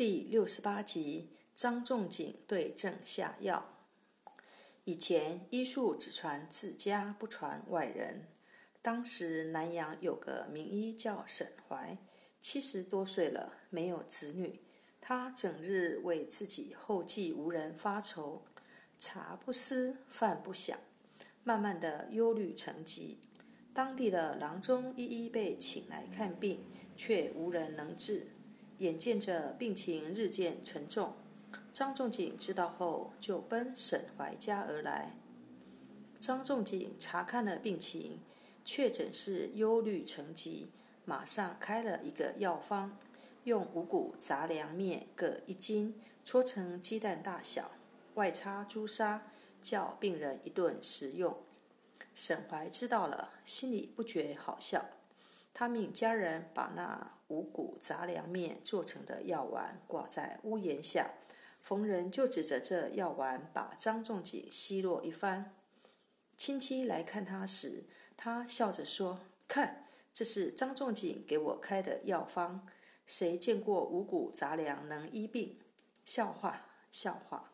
第六十八集：张仲景对症下药。以前医术只传自家，不传外人。当时南阳有个名医叫沈怀，七十多岁了，没有子女。他整日为自己后继无人发愁，茶不思，饭不想，慢慢的忧虑成疾。当地的郎中一一被请来看病，却无人能治。眼见着病情日渐沉重，张仲景知道后就奔沈怀家而来。张仲景查看了病情，确诊是忧虑成疾，马上开了一个药方，用五谷杂粮面各一斤，搓成鸡蛋大小，外插朱砂，叫病人一顿食用。沈怀知道了，心里不觉好笑。他命家人把那五谷杂粮面做成的药丸挂在屋檐下，逢人就指着这药丸把张仲景奚落一番。亲戚来看他时，他笑着说：“看，这是张仲景给我开的药方。谁见过五谷杂粮能医病？笑话，笑话。”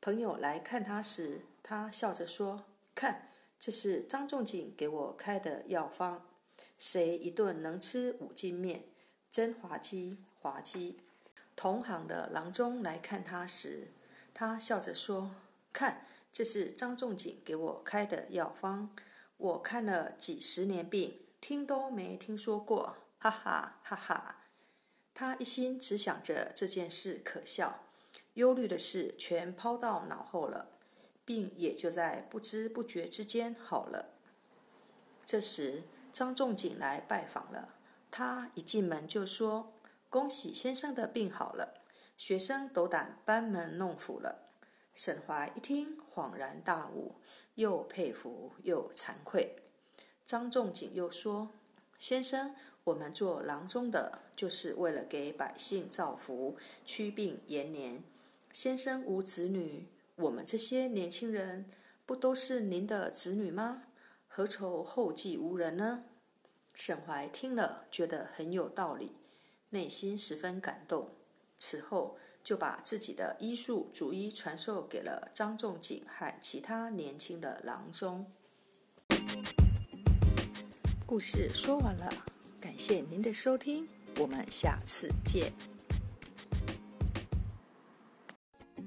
朋友来看他时，他笑着说：“看，这是张仲景给我开的药方。”谁一顿能吃五斤面，真滑稽滑稽。同行的郎中来看他时，他笑着说：“看，这是张仲景给我开的药方，我看了几十年病，听都没听说过，哈哈哈哈。”他一心只想着这件事可笑，忧虑的事全抛到脑后了，病也就在不知不觉之间好了。这时。张仲景来拜访了，他一进门就说：“恭喜先生的病好了，学生斗胆班门弄斧了。”沈怀一听，恍然大悟，又佩服又惭愧。张仲景又说：“先生，我们做郎中的，就是为了给百姓造福、驱病延年。先生无子女，我们这些年轻人不都是您的子女吗？”何愁后继无人呢？沈怀听了，觉得很有道理，内心十分感动。此后，就把自己的医术逐一传授给了张仲景和其他年轻的郎中。故事说完了，感谢您的收听，我们下次见。